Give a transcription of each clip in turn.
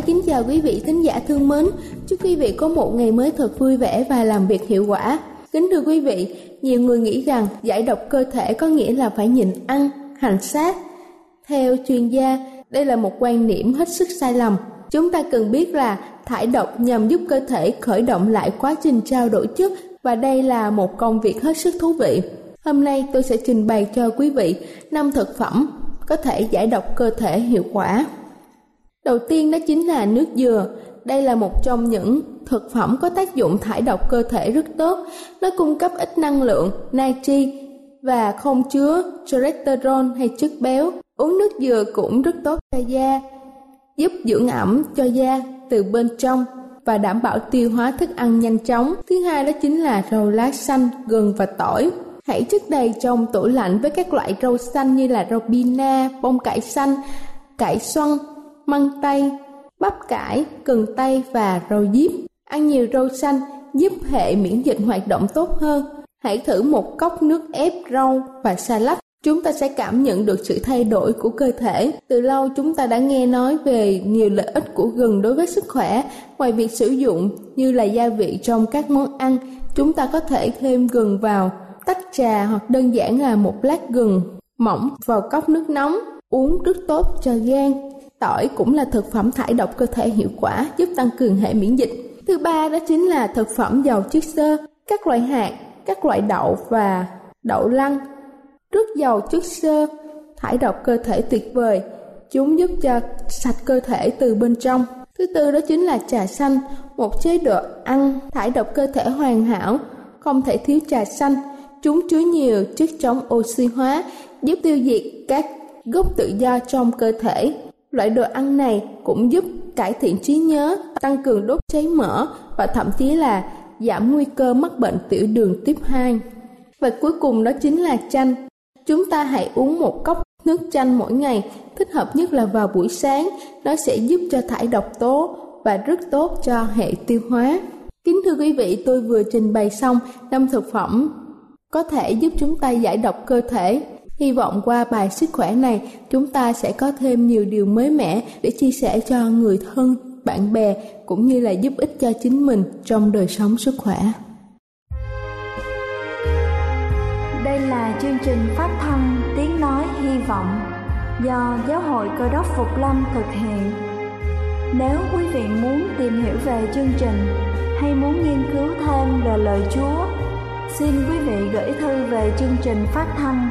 Ái kính chào quý vị thính giả thương mến. Chúc quý vị có một ngày mới thật vui vẻ và làm việc hiệu quả. Kính thưa quý vị, nhiều người nghĩ rằng giải độc cơ thể có nghĩa là phải nhịn ăn, hành sát. Theo chuyên gia, đây là một quan niệm hết sức sai lầm. Chúng ta cần biết là thải độc nhằm giúp cơ thể khởi động lại quá trình trao đổi chất và đây là một công việc hết sức thú vị. Hôm nay tôi sẽ trình bày cho quý vị năm thực phẩm có thể giải độc cơ thể hiệu quả. Đầu tiên đó chính là nước dừa. Đây là một trong những thực phẩm có tác dụng thải độc cơ thể rất tốt. Nó cung cấp ít năng lượng, natri và không chứa cholesterol hay chất béo. Uống nước dừa cũng rất tốt cho da, giúp dưỡng ẩm cho da từ bên trong và đảm bảo tiêu hóa thức ăn nhanh chóng. Thứ hai đó chính là rau lá xanh, gừng và tỏi. Hãy chất đầy trong tủ lạnh với các loại rau xanh như là rau bina, bông cải xanh, cải xoăn, măng tây, bắp cải, cần tây và rau diếp. Ăn nhiều rau xanh giúp hệ miễn dịch hoạt động tốt hơn. Hãy thử một cốc nước ép rau và salad. Chúng ta sẽ cảm nhận được sự thay đổi của cơ thể. Từ lâu chúng ta đã nghe nói về nhiều lợi ích của gừng đối với sức khỏe. Ngoài việc sử dụng như là gia vị trong các món ăn, chúng ta có thể thêm gừng vào tách trà hoặc đơn giản là một lát gừng mỏng vào cốc nước nóng uống rất tốt cho gan Tỏi cũng là thực phẩm thải độc cơ thể hiệu quả, giúp tăng cường hệ miễn dịch. Thứ ba đó chính là thực phẩm giàu chất xơ, các loại hạt, các loại đậu và đậu lăng. Rất giàu chất xơ, thải độc cơ thể tuyệt vời. Chúng giúp cho sạch cơ thể từ bên trong. Thứ tư đó chính là trà xanh, một chế độ ăn thải độc cơ thể hoàn hảo, không thể thiếu trà xanh. Chúng chứa nhiều chất chống oxy hóa, giúp tiêu diệt các gốc tự do trong cơ thể Loại đồ ăn này cũng giúp cải thiện trí nhớ, tăng cường đốt cháy mỡ và thậm chí là giảm nguy cơ mắc bệnh tiểu đường tiếp 2. Và cuối cùng đó chính là chanh. Chúng ta hãy uống một cốc nước chanh mỗi ngày, thích hợp nhất là vào buổi sáng, nó sẽ giúp cho thải độc tố và rất tốt cho hệ tiêu hóa. Kính thưa quý vị, tôi vừa trình bày xong năm thực phẩm có thể giúp chúng ta giải độc cơ thể Hy vọng qua bài sức khỏe này, chúng ta sẽ có thêm nhiều điều mới mẻ để chia sẻ cho người thân, bạn bè cũng như là giúp ích cho chính mình trong đời sống sức khỏe. Đây là chương trình phát thanh Tiếng Nói Hy Vọng do Giáo hội Cơ đốc Phục Lâm thực hiện. Nếu quý vị muốn tìm hiểu về chương trình hay muốn nghiên cứu thêm về lời Chúa, xin quý vị gửi thư về chương trình phát thanh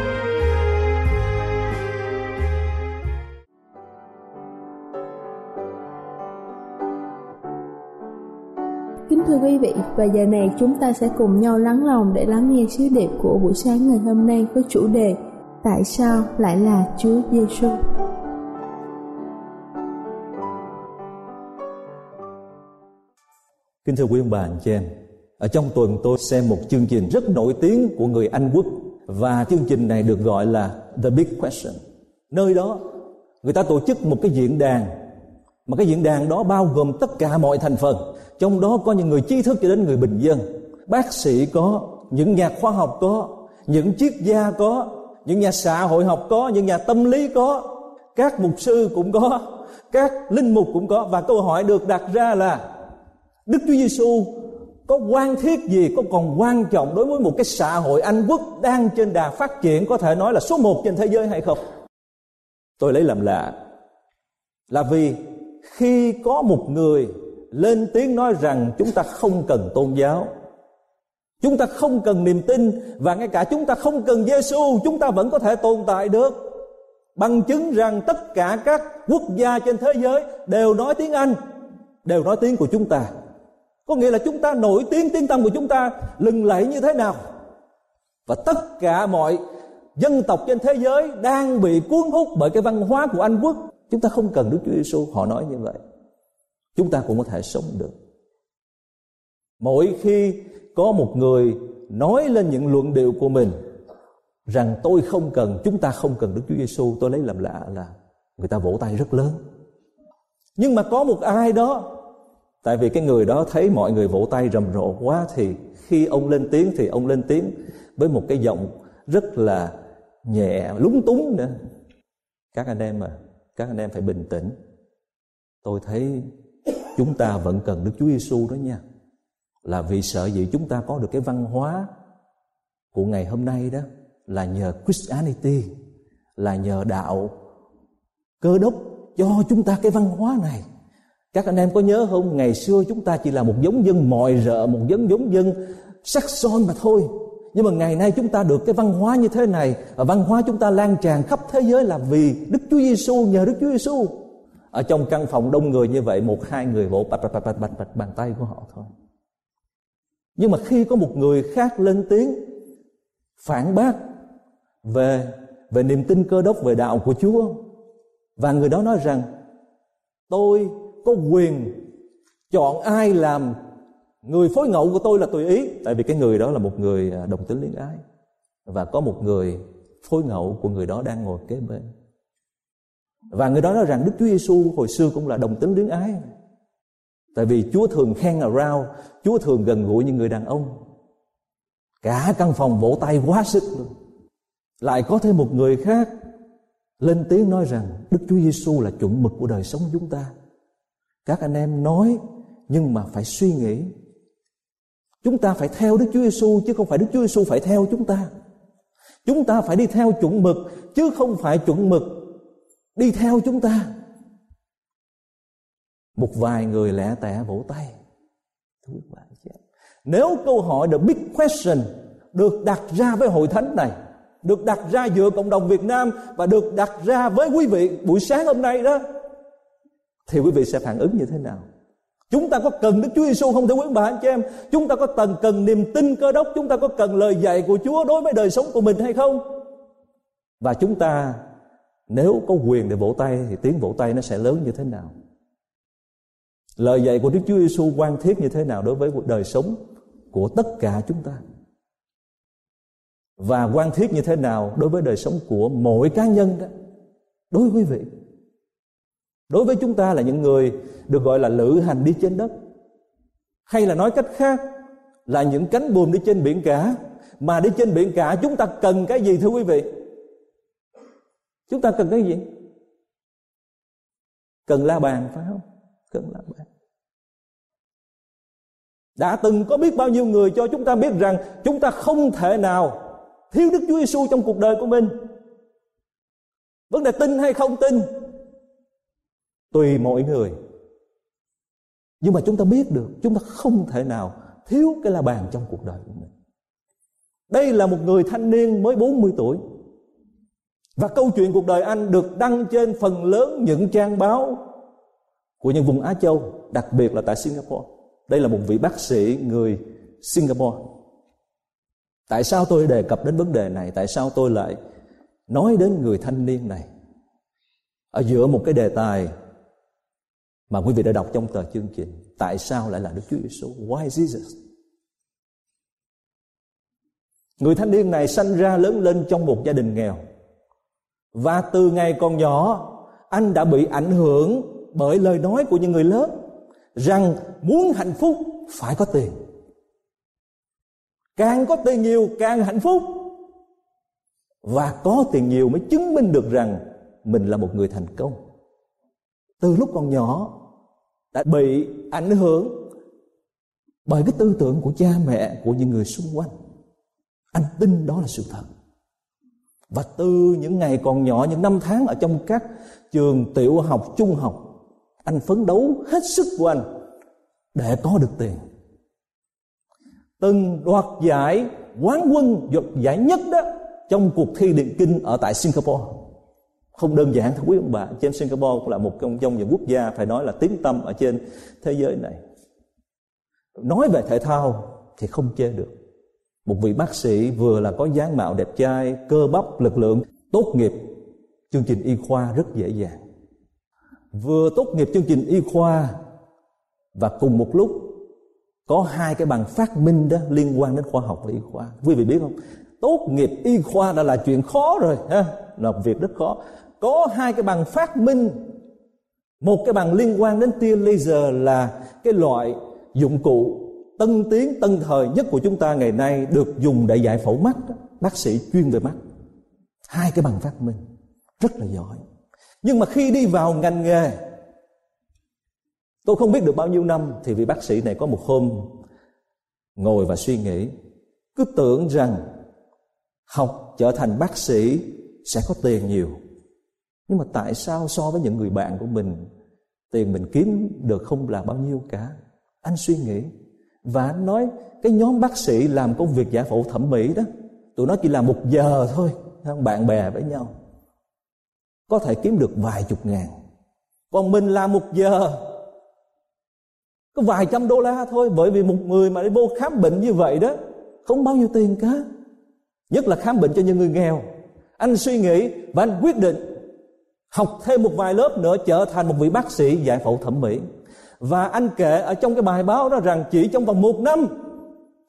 Quý vị, và giờ này chúng ta sẽ cùng nhau lắng lòng để lắng nghe sứ điệp của buổi sáng ngày hôm nay với chủ đề Tại sao lại là Chúa Giêsu? Kính thưa quý ông bà anh chị em, ở trong tuần tôi xem một chương trình rất nổi tiếng của người Anh Quốc và chương trình này được gọi là The Big Question. Nơi đó người ta tổ chức một cái diễn đàn mà cái diễn đàn đó bao gồm tất cả mọi thành phần. Trong đó có những người trí thức cho đến người bình dân. Bác sĩ có, những nhà khoa học có, những triết gia có, những nhà xã hội học có, những nhà tâm lý có. Các mục sư cũng có, các linh mục cũng có. Và câu hỏi được đặt ra là, Đức Chúa Giêsu có quan thiết gì, có còn quan trọng đối với một cái xã hội Anh quốc đang trên đà phát triển, có thể nói là số một trên thế giới hay không? Tôi lấy làm lạ là vì khi có một người lên tiếng nói rằng chúng ta không cần tôn giáo, chúng ta không cần niềm tin và ngay cả chúng ta không cần Giêsu chúng ta vẫn có thể tồn tại được. Bằng chứng rằng tất cả các quốc gia trên thế giới đều nói tiếng Anh, đều nói tiếng của chúng ta. Có nghĩa là chúng ta nổi tiếng tiếng tâm của chúng ta lừng lẫy như thế nào? Và tất cả mọi dân tộc trên thế giới đang bị cuốn hút bởi cái văn hóa của Anh quốc chúng ta không cần Đức Chúa Giêsu họ nói như vậy. Chúng ta cũng có thể sống được. Mỗi khi có một người nói lên những luận điệu của mình rằng tôi không cần, chúng ta không cần Đức Chúa Giêsu tôi lấy làm lạ là người ta vỗ tay rất lớn. Nhưng mà có một ai đó, tại vì cái người đó thấy mọi người vỗ tay rầm rộ quá thì khi ông lên tiếng thì ông lên tiếng với một cái giọng rất là nhẹ, lúng túng nữa. Các anh em mà các anh em phải bình tĩnh. Tôi thấy chúng ta vẫn cần Đức Chúa Giêsu đó nha. Là vì sợ gì chúng ta có được cái văn hóa của ngày hôm nay đó, là nhờ Christianity, là nhờ đạo cơ đốc cho chúng ta cái văn hóa này. Các anh em có nhớ không, ngày xưa chúng ta chỉ là một giống dân mọi rợ, một giống giống dân sắc son mà thôi nhưng mà ngày nay chúng ta được cái văn hóa như thế này, và văn hóa chúng ta lan tràn khắp thế giới là vì Đức Chúa Giêsu nhờ Đức Chúa Giêsu ở trong căn phòng đông người như vậy, một, hai người vỗ bạch bạch bạch bạch bạch, bàn tay của họ thôi. Nhưng mà khi có một người khác lên tiếng, phản bác về về niềm tin cơ đốc, về đạo của Chúa, và người đó nói rằng, tôi có quyền chọn ai làm người phối ngẫu của tôi là tùy ý tại vì cái người đó là một người à, đồng tính liên ái và có một người phối ngẫu của người đó đang ngồi kế bên và người đó nói rằng Đức Chúa Giêsu hồi xưa cũng là đồng tính luyến ái. Tại vì Chúa thường khen around, Chúa thường gần gũi những người đàn ông. Cả căn phòng vỗ tay quá sức luôn. Lại có thêm một người khác lên tiếng nói rằng Đức Chúa Giêsu là chuẩn mực của đời sống chúng ta. Các anh em nói nhưng mà phải suy nghĩ. Chúng ta phải theo Đức Chúa Giêsu chứ không phải Đức Chúa Giêsu phải theo chúng ta. Chúng ta phải đi theo chuẩn mực, chứ không phải chuẩn mực đi theo chúng ta. Một vài người lẻ tẻ vỗ tay. Nếu câu hỏi the big question được đặt ra với hội thánh này, được đặt ra giữa cộng đồng Việt Nam và được đặt ra với quý vị buổi sáng hôm nay đó, thì quý vị sẽ phản ứng như thế nào? Chúng ta có cần Đức Chúa Giêsu không thưa quý bà anh chị em? Chúng ta có cần cần niềm tin cơ đốc? Chúng ta có cần lời dạy của Chúa đối với đời sống của mình hay không? Và chúng ta, nếu có quyền để vỗ tay thì tiếng vỗ tay nó sẽ lớn như thế nào? Lời dạy của Đức Chúa Giêsu quan thiết như thế nào đối với cuộc đời sống của tất cả chúng ta? Và quan thiết như thế nào đối với đời sống của mỗi cá nhân đó? Đối với quý vị đối với chúng ta là những người được gọi là lữ hành đi trên đất. Hay là nói cách khác, là những cánh buồm đi trên biển cả. Mà đi trên biển cả, chúng ta cần cái gì, thưa quý vị? Chúng ta cần cái gì? Cần la bàn phải không? Cần la bàn. Đã từng có biết bao nhiêu người cho chúng ta biết rằng chúng ta không thể nào thiếu Đức Chúa Giêsu trong cuộc đời của mình. Vấn đề tin hay không tin tùy mỗi người. Nhưng mà chúng ta biết được chúng ta không thể nào thiếu cái la bàn trong cuộc đời của mình đây là một người thanh niên mới 40 tuổi và câu chuyện cuộc đời anh được đăng trên phần lớn những trang báo của những vùng Á Châu, đặc biệt là tại Singapore. Đây là một vị bác sĩ người Singapore. Tại sao tôi đề cập đến vấn đề này? Tại sao tôi lại nói đến người thanh niên này? Ở giữa một cái đề tài mà quý vị đã đọc trong tờ chương trình. Tại sao lại là Đức Chúa Giêsu? Why Jesus? Người thanh niên này sanh ra lớn lên trong một gia đình nghèo. Và từ ngày còn nhỏ, anh đã bị ảnh hưởng bởi lời nói của những người lớn rằng muốn hạnh phúc phải có tiền. Càng có tiền nhiều càng hạnh phúc. Và có tiền nhiều mới chứng minh được rằng mình là một người thành công. Từ lúc còn nhỏ đã bị ảnh hưởng bởi cái tư tưởng của cha mẹ, của những người xung quanh. Anh tin đó là sự thật. Và từ những ngày còn nhỏ, những năm tháng ở trong các trường tiểu học, trung học, anh phấn đấu hết sức của anh để có được tiền. Từng đoạt giải quán quân đoạt giải nhất đó trong cuộc thi điện kinh ở tại Singapore không đơn giản thưa quý ông bà trên Singapore cũng là một trong, trong những quốc gia phải nói là tiếng tâm ở trên thế giới này. Nói về thể thao thì không chê được. Một vị bác sĩ vừa là có dáng mạo đẹp trai cơ bắp lực lượng tốt nghiệp chương trình y khoa rất dễ dàng. Vừa tốt nghiệp chương trình y khoa và cùng một lúc có hai cái bằng phát minh đó liên quan đến khoa học và y khoa. Quý vị biết không? Tốt nghiệp y khoa đã là chuyện khó rồi ha? Là việc rất khó có hai cái bằng phát minh. Một cái bằng liên quan đến tia laser là cái loại dụng cụ tân tiến, tân thời nhất của chúng ta ngày nay được dùng để giải phẫu mắt bác sĩ chuyên về mắt. Hai cái bằng phát minh. Rất là giỏi. Nhưng mà khi đi vào ngành nghề, tôi không biết được bao nhiêu năm, thì vị bác sĩ này có một hôm ngồi và suy nghĩ. Cứ tưởng rằng học trở thành bác sĩ sẽ có tiền nhiều nhưng mà tại sao so với những người bạn của mình, tiền mình kiếm được không là bao nhiêu cả? Anh suy nghĩ. Và anh nói, cái nhóm bác sĩ làm công việc giải phẫu thẩm mỹ đó, tụi nó chỉ làm một giờ thôi bạn bè với nhau. Có thể kiếm được vài chục ngàn. Còn mình làm một giờ, có vài trăm đô la thôi, bởi vì một người mà đi vô khám bệnh như vậy đó, không bao nhiêu tiền cả. Nhất là khám bệnh cho những người nghèo. Anh suy nghĩ và anh quyết định học thêm một vài lớp nữa trở thành một vị bác sĩ giải phẫu thẩm mỹ. Và anh kể ở trong cái bài báo đó rằng chỉ trong vòng một năm,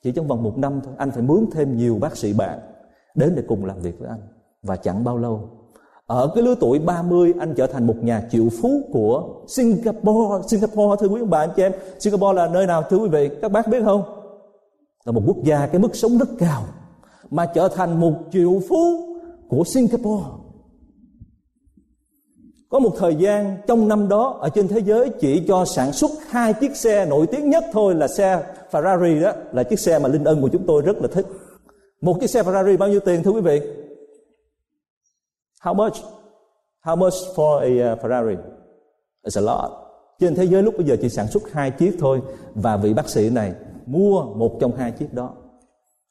chỉ trong vòng một năm thôi, anh phải mướn thêm nhiều bác sĩ bạn đến để cùng làm việc với anh. Và chẳng bao lâu, ở cái lứa tuổi 30 anh trở thành một nhà triệu phú của Singapore. Singapore, thưa quý ông bà, anh chị em, Singapore là nơi nào, thưa quý vị, các bác biết không? Là một quốc gia cái mức sống rất cao, mà trở thành một triệu phú của Singapore có một thời gian trong năm đó ở trên thế giới chỉ cho sản xuất hai chiếc xe nổi tiếng nhất thôi là xe Ferrari đó là chiếc xe mà linh ân của chúng tôi rất là thích. Một chiếc xe Ferrari bao nhiêu tiền thưa quý vị? How much? How much for a uh, Ferrari? It's a lot. Trên thế giới lúc bây giờ chỉ sản xuất hai chiếc thôi và vị bác sĩ này mua một trong hai chiếc đó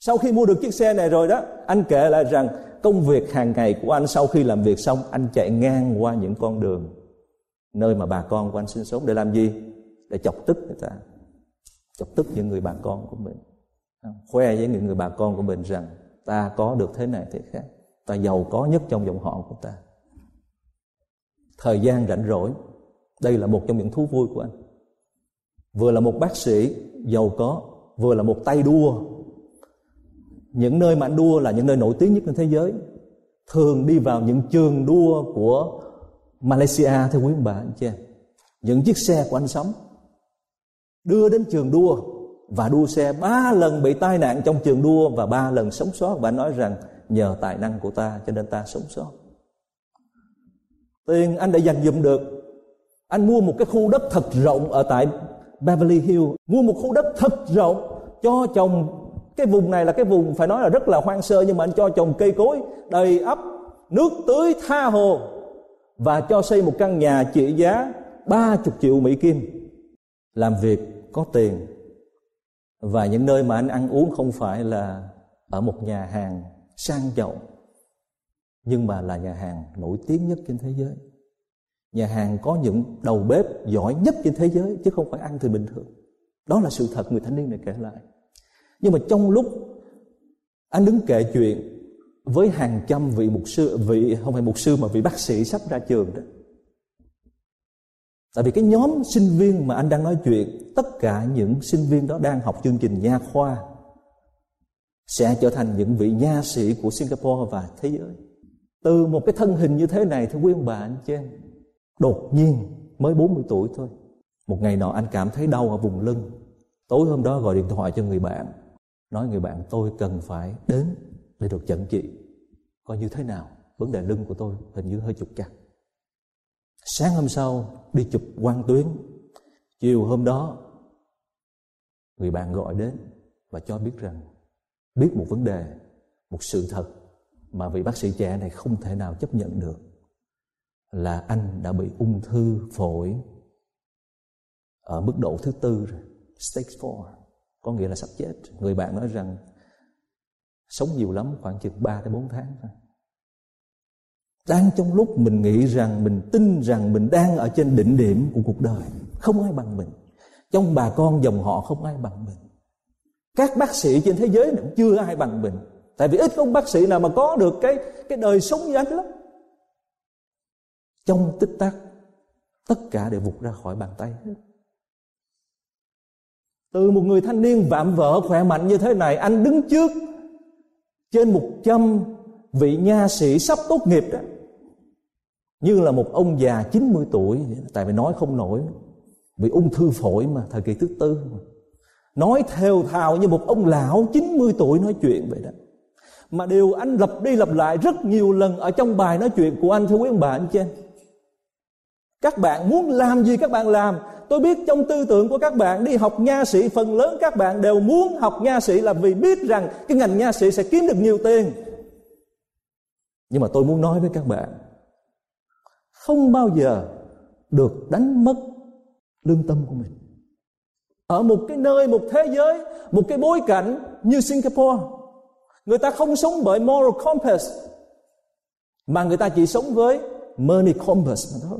sau khi mua được chiếc xe này rồi đó, anh kể lại rằng công việc hàng ngày của anh sau khi làm việc xong, anh chạy ngang qua những con đường nơi mà bà con của anh sinh sống để làm gì? Để chọc tức người ta. Chọc tức những người bà con của mình. Khoe với những người bà con của mình rằng ta có được thế này thế khác. Ta giàu có nhất trong dòng họ của ta. Thời gian rảnh rỗi, đây là một trong những thú vui của anh. Vừa là một bác sĩ giàu có, vừa là một tay đua những nơi mà anh đua là những nơi nổi tiếng nhất trên thế giới. Thường đi vào những trường đua của Malaysia, thưa quý bà, anh chị em. Những chiếc xe của anh sống đưa đến trường đua và đua xe ba lần bị tai nạn trong trường đua và ba lần sống sót. Và anh nói rằng, nhờ tài năng của ta cho nên ta sống sót. Tiền anh đã dành dụm được. Anh mua một cái khu đất thật rộng ở tại Beverly Hills, mua một khu đất thật rộng cho chồng cái vùng này là cái vùng phải nói là rất là hoang sơ nhưng mà anh cho trồng cây cối đầy ấp nước tưới tha hồ và cho xây một căn nhà trị giá ba chục triệu Mỹ Kim. Làm việc, có tiền. Và những nơi mà anh ăn uống không phải là ở một nhà hàng sang trọng, nhưng mà là nhà hàng nổi tiếng nhất trên thế giới. Nhà hàng có những đầu bếp giỏi nhất trên thế giới, chứ không phải ăn thì bình thường. Đó là sự thật người thanh niên này kể lại nhưng mà trong lúc anh đứng kể chuyện với hàng trăm vị mục sư, vị, không phải mục sư mà vị bác sĩ sắp ra trường đó. Tại vì cái nhóm sinh viên mà anh đang nói chuyện, tất cả những sinh viên đó đang học chương trình nha khoa sẽ trở thành những vị nha sĩ của Singapore và thế giới. Từ một cái thân hình như thế này, thưa quý ông bà, anh chị em đột nhiên mới 40 tuổi thôi. Một ngày nọ anh cảm thấy đau ở vùng lưng. Tối hôm đó gọi điện thoại cho người bạn nói người bạn, tôi cần phải đến để được chẩn trị. Coi như thế nào? Vấn đề lưng của tôi hình như hơi trục chặt sáng hôm sau, đi chụp quang tuyến. Chiều hôm đó, người bạn gọi đến và cho biết rằng, biết một vấn đề, một sự thật mà vị bác sĩ trẻ này không thể nào chấp nhận được, là anh đã bị ung thư phổi ở mức độ thứ tư rồi, stage 4 có nghĩa là sắp chết. Người bạn nói rằng sống nhiều lắm, khoảng chừng 3 tới 4 tháng thôi. Đang trong lúc mình nghĩ rằng, mình tin rằng mình đang ở trên đỉnh điểm của cuộc đời, không ai bằng mình. Trong bà con dòng họ không ai bằng mình. Các bác sĩ trên thế giới cũng chưa ai bằng mình. Tại vì ít có bác sĩ nào mà có được cái cái đời sống như anh lắm. Trong tích tắc, tất cả đều vụt ra khỏi bàn tay hết từ một người thanh niên vạm vỡ khỏe mạnh như thế này, anh đứng trước trên một trăm vị nha sĩ sắp tốt nghiệp đó. Như là một ông già 90 tuổi, tại vì nói không nổi, bị ung thư phổi mà, thời kỳ thứ tư mà. nói theo thào như một ông lão 90 tuổi nói chuyện vậy đó. Mà điều anh lặp đi lặp lại rất nhiều lần ở trong bài nói chuyện của anh, thưa quý ông bà, anh chị các bạn muốn làm gì các bạn làm tôi biết trong tư tưởng của các bạn đi học nha sĩ, phần lớn các bạn đều muốn học nha sĩ là vì biết rằng cái ngành nha sĩ sẽ kiếm được nhiều tiền. Nhưng mà tôi muốn nói với các bạn, không bao giờ được đánh mất lương tâm của mình. Ở một cái nơi, một thế giới, một cái bối cảnh như singapore, người ta không sống bởi moral compass, mà người ta chỉ sống với money compass mà thôi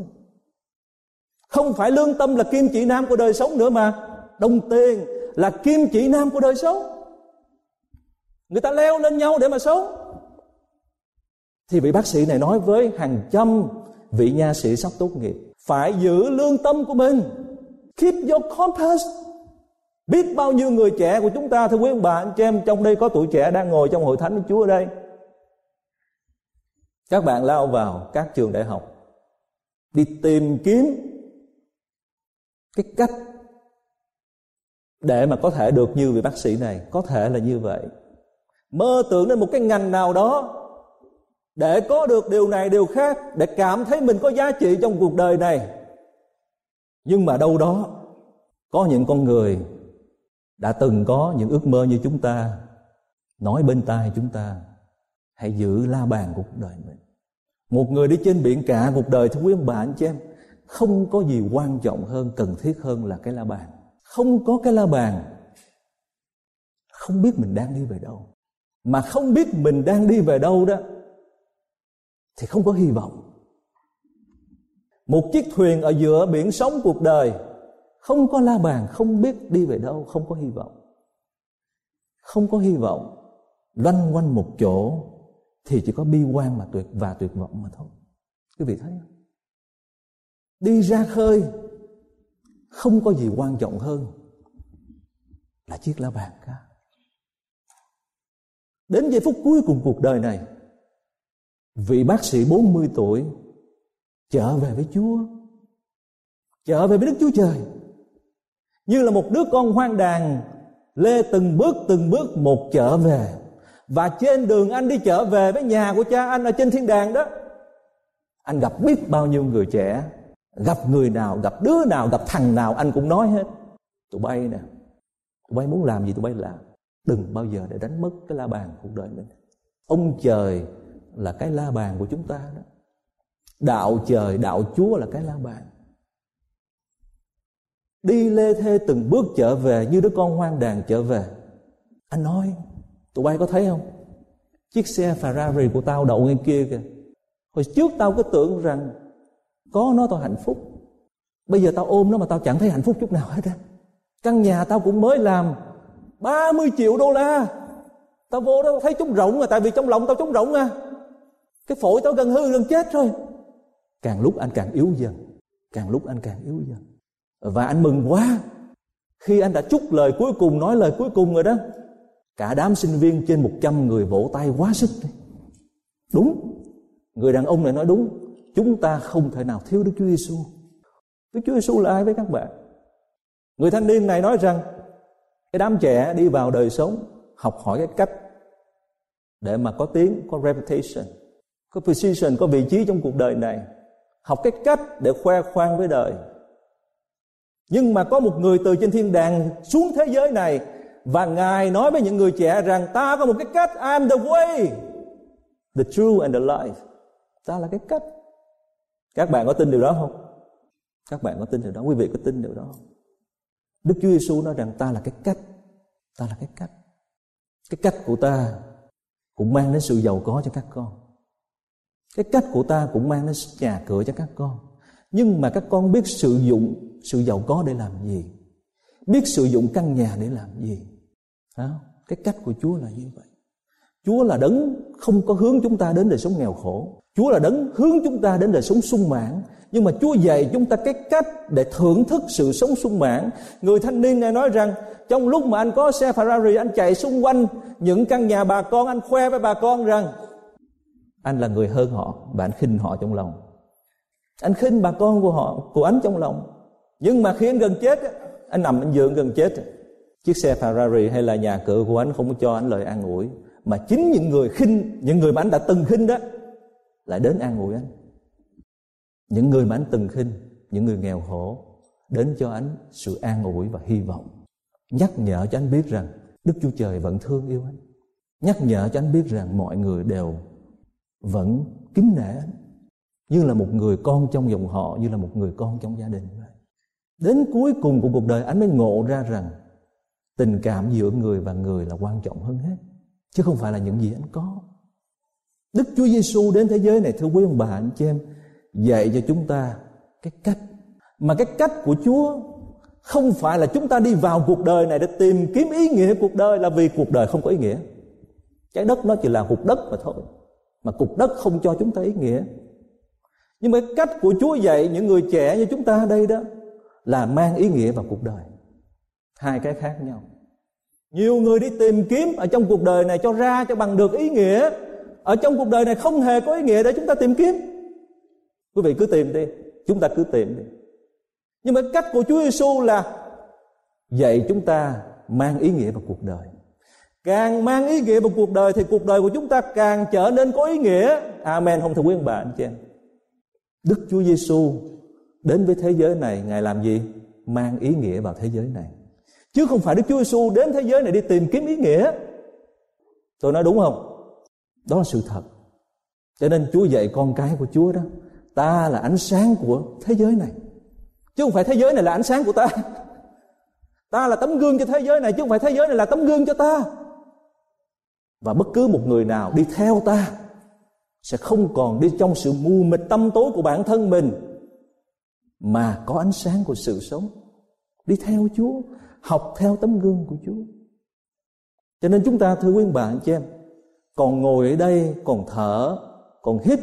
không phải lương tâm là kim chỉ nam của đời sống nữa mà. Đồng tiền là kim chỉ nam của đời sống. Người ta leo lên nhau để mà sống. Thì vị bác sĩ này nói với hàng trăm vị nha sĩ sắp tốt nghiệp, phải giữ lương tâm của mình. Keep your compass. Biết bao nhiêu người trẻ của chúng ta, thưa quý ông bà, anh chị em, trong đây có tuổi trẻ đang ngồi trong hội thánh của Chúa ở đây. Các bạn lao vào các trường đại học, đi tìm kiếm cái cách để mà có thể được như vị bác sĩ này có thể là như vậy. Mơ tưởng đến một cái ngành nào đó để có được điều này, điều khác, để cảm thấy mình có giá trị trong cuộc đời này. Nhưng mà đâu đó, có những con người đã từng có những ước mơ như chúng ta, nói bên tai chúng ta, hãy giữ la bàn cuộc đời mình. Một người đi trên biển cả cuộc đời, thưa quý ông bà, anh chị em không có gì quan trọng hơn, cần thiết hơn là cái la bàn. Không có cái la bàn, không biết mình đang đi về đâu. Mà không biết mình đang đi về đâu đó, thì không có hy vọng. Một chiếc thuyền ở giữa biển sống cuộc đời, không có la bàn, không biết đi về đâu, không có hy vọng. Không có hy vọng, loanh quanh một chỗ thì chỉ có bi quan mà tuyệt, và tuyệt vọng mà thôi. Quý vị thấy không? Đi ra khơi, không có gì quan trọng hơn là chiếc lá bàn cả. Đến giây phút cuối cùng cuộc đời này, vị bác sĩ 40 tuổi trở về với Chúa, trở về với Đức Chúa Trời, như là một đứa con hoang đàn, lê từng bước từng bước một trở về. Và trên đường anh đi trở về với nhà của cha anh ở trên thiên đàng đó, anh gặp biết bao nhiêu người trẻ gặp người nào, gặp đứa nào, gặp thằng nào, anh cũng nói hết. Tụi bay nè, tụi bay muốn làm gì tụi bay làm. Đừng bao giờ để đánh mất cái la bàn cuộc đời mình. Ông trời là cái la bàn của chúng ta đó. Đạo trời, đạo chúa là cái la bàn. Đi lê thê từng bước trở về như đứa con hoang đàn trở về. Anh nói, tụi bay có thấy không? Chiếc xe Ferrari của tao đậu ngay kia kìa. Hồi trước tao cứ tưởng rằng có nó tao hạnh phúc. Bây giờ tao ôm nó mà tao chẳng thấy hạnh phúc chút nào hết á. Căn nhà tao cũng mới làm 30 triệu đô la. Tao vô đó thấy trống rỗng à tại vì trong lòng tao trống rỗng à. Cái phổi tao gần hư gần chết rồi càng lúc anh càng yếu dần, càng lúc anh càng yếu dần. Và anh mừng quá. Khi anh đã chúc lời cuối cùng, nói lời cuối cùng rồi đó, cả đám sinh viên trên 100 người vỗ tay quá sức. Đúng. Người đàn ông này nói đúng chúng ta không thể nào thiếu Đức Chúa Giêsu Đức Chúa Giêsu là ai với các bạn? Người thanh niên này nói rằng, cái đám trẻ đi vào đời sống học hỏi cái cách để mà có tiếng, có reputation, có position, có vị trí trong cuộc đời này, học cái cách để khoe khoang với đời. Nhưng mà có một người từ trên thiên đàng xuống thế giới này và ngài nói với những người trẻ rằng, ta có một cái cách, I'm the way, the true and the life. Ta là cái cách các bạn có tin điều đó không? Các bạn có tin điều đó? Quý vị có tin điều đó không? Đức Chúa Giêsu nói rằng ta là cái cách. Ta là cái cách. Cái cách của ta cũng mang đến sự giàu có cho các con. Cái cách của ta cũng mang đến nhà cửa cho các con. Nhưng mà các con biết sử dụng sự giàu có để làm gì? Biết sử dụng căn nhà để làm gì? Đó. cái cách của chúa là như vậy chúa là đấng không có hướng chúng ta đến đời sống nghèo khổ. Chúa là đấng hướng chúng ta đến đời sống sung mãn. Nhưng mà chúa dạy chúng ta cái cách để thưởng thức sự sống sung mãn. Người thanh niên này nói rằng, trong lúc mà anh có xe ferrari, anh chạy xung quanh những căn nhà bà con, anh khoe với bà con rằng, anh là người hơn họ và anh khinh họ trong lòng. Anh khinh bà con của họ, của anh trong lòng. Nhưng mà khi anh gần chết anh nằm anh giường gần chết chiếc xe Ferrari hay là nhà cửa của anh không có cho anh lời an ủi mà chính những người khinh, những người mà anh đã từng khinh đó, lại đến an ủi anh. Những người mà anh từng khinh, những người nghèo khổ, đến cho anh sự an ủi và hy vọng. Nhắc nhở cho anh biết rằng Đức Chúa Trời vẫn thương yêu anh. Nhắc nhở cho anh biết rằng mọi người đều vẫn kính nể anh. Như là một người con trong dòng họ, như là một người con trong gia đình. Đến cuối cùng của cuộc đời, anh mới ngộ ra rằng tình cảm giữa người và người là quan trọng hơn hết chứ không phải là những gì anh có. Đức Chúa Giêsu đến thế giới này, thưa quý ông bà, anh chị em, dạy cho chúng ta cái cách. Mà cái cách của Chúa không phải là chúng ta đi vào cuộc đời này để tìm kiếm ý nghĩa cuộc đời là vì cuộc đời không có ý nghĩa. Trái đất nó chỉ là cục đất mà thôi, mà cục đất không cho chúng ta ý nghĩa. Nhưng mà cái cách của Chúa dạy những người trẻ như chúng ta đây đó là mang ý nghĩa vào cuộc đời. Hai cái khác nhau nhiều người đi tìm kiếm ở trong cuộc đời này cho ra cho bằng được ý nghĩa. Ở trong cuộc đời này không hề có ý nghĩa để chúng ta tìm kiếm. Quý vị cứ tìm đi, chúng ta cứ tìm đi. Nhưng mà cách của Chúa Giêsu là dạy chúng ta mang ý nghĩa vào cuộc đời. Càng mang ý nghĩa vào cuộc đời thì cuộc đời của chúng ta càng trở nên có ý nghĩa. Amen. Không thưa quý ông bà anh chị em. Đức Chúa Giêsu đến với thế giới này, ngài làm gì? Mang ý nghĩa vào thế giới này chứ không phải Đức Chúa Giêsu đến thế giới này đi tìm kiếm ý nghĩa. Tôi nói đúng không? Đó là sự thật. Cho nên Chúa dạy con cái của Chúa đó, ta là ánh sáng của thế giới này. Chứ không phải thế giới này là ánh sáng của ta. Ta là tấm gương cho thế giới này, chứ không phải thế giới này là tấm gương cho ta. Và bất cứ một người nào đi theo ta sẽ không còn đi trong sự mù mịt tâm tối của bản thân mình, mà có ánh sáng của sự sống. Đi theo Chúa học theo tấm gương của Chúa. Cho nên chúng ta, thưa quý bạn chị em, còn ngồi ở đây, còn thở, còn hít,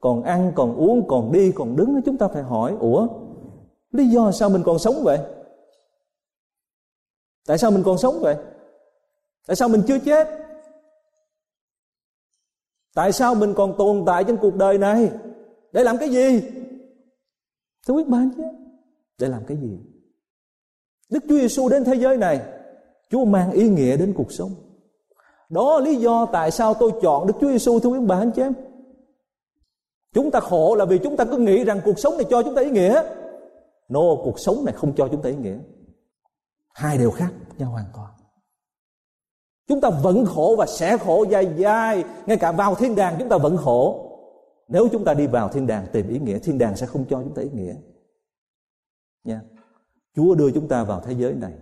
còn ăn, còn uống, còn đi, còn đứng, chúng ta phải hỏi, ủa, lý do sao mình còn sống vậy? Tại sao mình còn sống vậy? Tại sao mình chưa chết? Tại sao mình còn tồn tại trên cuộc đời này? Để làm cái gì? Thưa quý bạn chứ để làm cái gì? Đức chúa giêsu đến thế giới này, chúa mang ý nghĩa đến cuộc sống. Đó là lý do tại sao tôi chọn đức chúa giêsu thưa quý bà anh chị em. Chúng ta khổ là vì chúng ta cứ nghĩ rằng cuộc sống này cho chúng ta ý nghĩa. No, cuộc sống này không cho chúng ta ý nghĩa. Hai điều khác nhau hoàn toàn. Chúng ta vẫn khổ và sẽ khổ dài dài, Ngay cả vào thiên đàng chúng ta vẫn khổ. Nếu chúng ta đi vào thiên đàng tìm ý nghĩa, Thiên đàng sẽ không cho chúng ta ý nghĩa. Nha. Chúa đưa chúng ta vào thế giới này.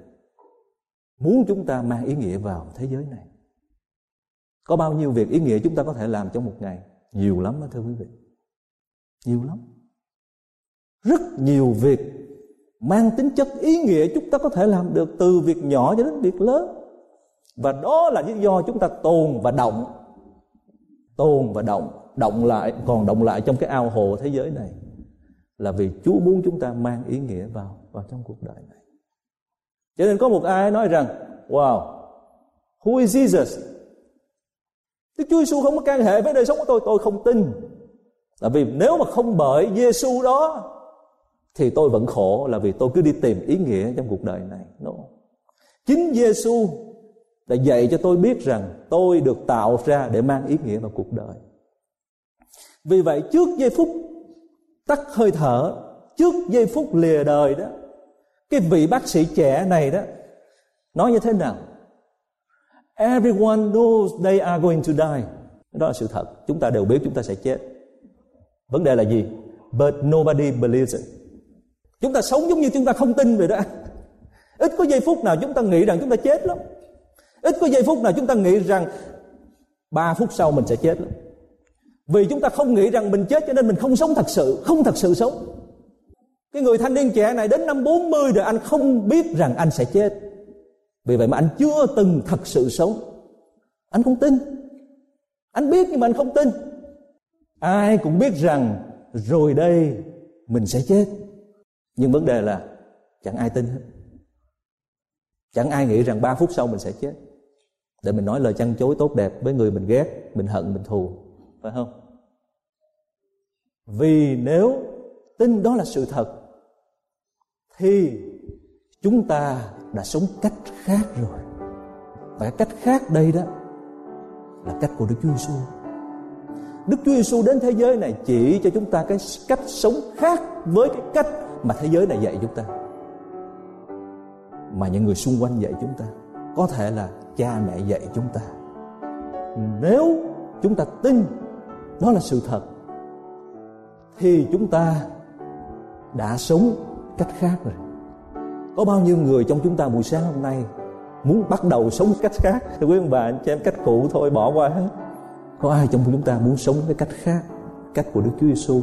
Muốn chúng ta mang ý nghĩa vào thế giới này. Có bao nhiêu việc ý nghĩa chúng ta có thể làm trong một ngày? Nhiều lắm đó, thưa quý vị. Nhiều lắm. Rất nhiều việc mang tính chất ý nghĩa chúng ta có thể làm được từ việc nhỏ cho đến việc lớn. Và đó là lý do chúng ta tồn và động. Tồn và động. Động lại, còn động lại trong cái ao hồ thế giới này là vì Chúa muốn chúng ta mang ý nghĩa vào vào trong cuộc đời này. Cho nên có một ai nói rằng, wow, who is Jesus? Đức Chúa Giêsu không có can hệ với đời sống của tôi, tôi không tin. Là vì nếu mà không bởi Giêsu đó thì tôi vẫn khổ là vì tôi cứ đi tìm ý nghĩa trong cuộc đời này. No. Chính Giêsu đã dạy cho tôi biết rằng tôi được tạo ra để mang ý nghĩa vào cuộc đời. Vì vậy trước giây phút tắt hơi thở, trước giây phút lìa đời đó, cái vị bác sĩ trẻ này đó nói như thế nào? Everyone knows they are going to die. Đó là sự thật. Chúng ta đều biết chúng ta sẽ chết. Vấn đề là gì? But nobody believes it. Chúng ta sống giống như chúng ta không tin vậy đó. Ít có giây phút nào chúng ta nghĩ rằng chúng ta chết lắm. Ít có giây phút nào chúng ta nghĩ rằng ba phút sau mình sẽ chết lắm. Vì chúng ta không nghĩ rằng mình chết cho nên mình không sống thật sự, không thật sự sống. Cái người thanh niên trẻ này đến năm 40 rồi anh không biết rằng anh sẽ chết. Vì vậy mà anh chưa từng thật sự sống. Anh không tin. Anh biết nhưng mà anh không tin. Ai cũng biết rằng rồi đây mình sẽ chết. Nhưng vấn đề là chẳng ai tin hết. Chẳng ai nghĩ rằng 3 phút sau mình sẽ chết. Để mình nói lời chăn chối tốt đẹp với người mình ghét, mình hận, mình thù. Phải không? Vì nếu tin đó là sự thật thì chúng ta đã sống cách khác rồi. Và cách khác đây đó là cách của Đức Chúa Giêsu. Đức Chúa Giêsu đến thế giới này chỉ cho chúng ta cái cách sống khác với cái cách mà thế giới này dạy chúng ta. Mà những người xung quanh dạy chúng ta, có thể là cha mẹ dạy chúng ta. Nếu chúng ta tin đó là sự thật thì chúng ta đã sống cách khác rồi. Có bao nhiêu người trong chúng ta buổi sáng hôm nay muốn bắt đầu sống cách khác? Thưa quý ông bà, anh chị em, cách cũ thôi, bỏ qua hết. Có ai trong chúng ta muốn sống cái cách khác? Cách của Đức Chúa Giêsu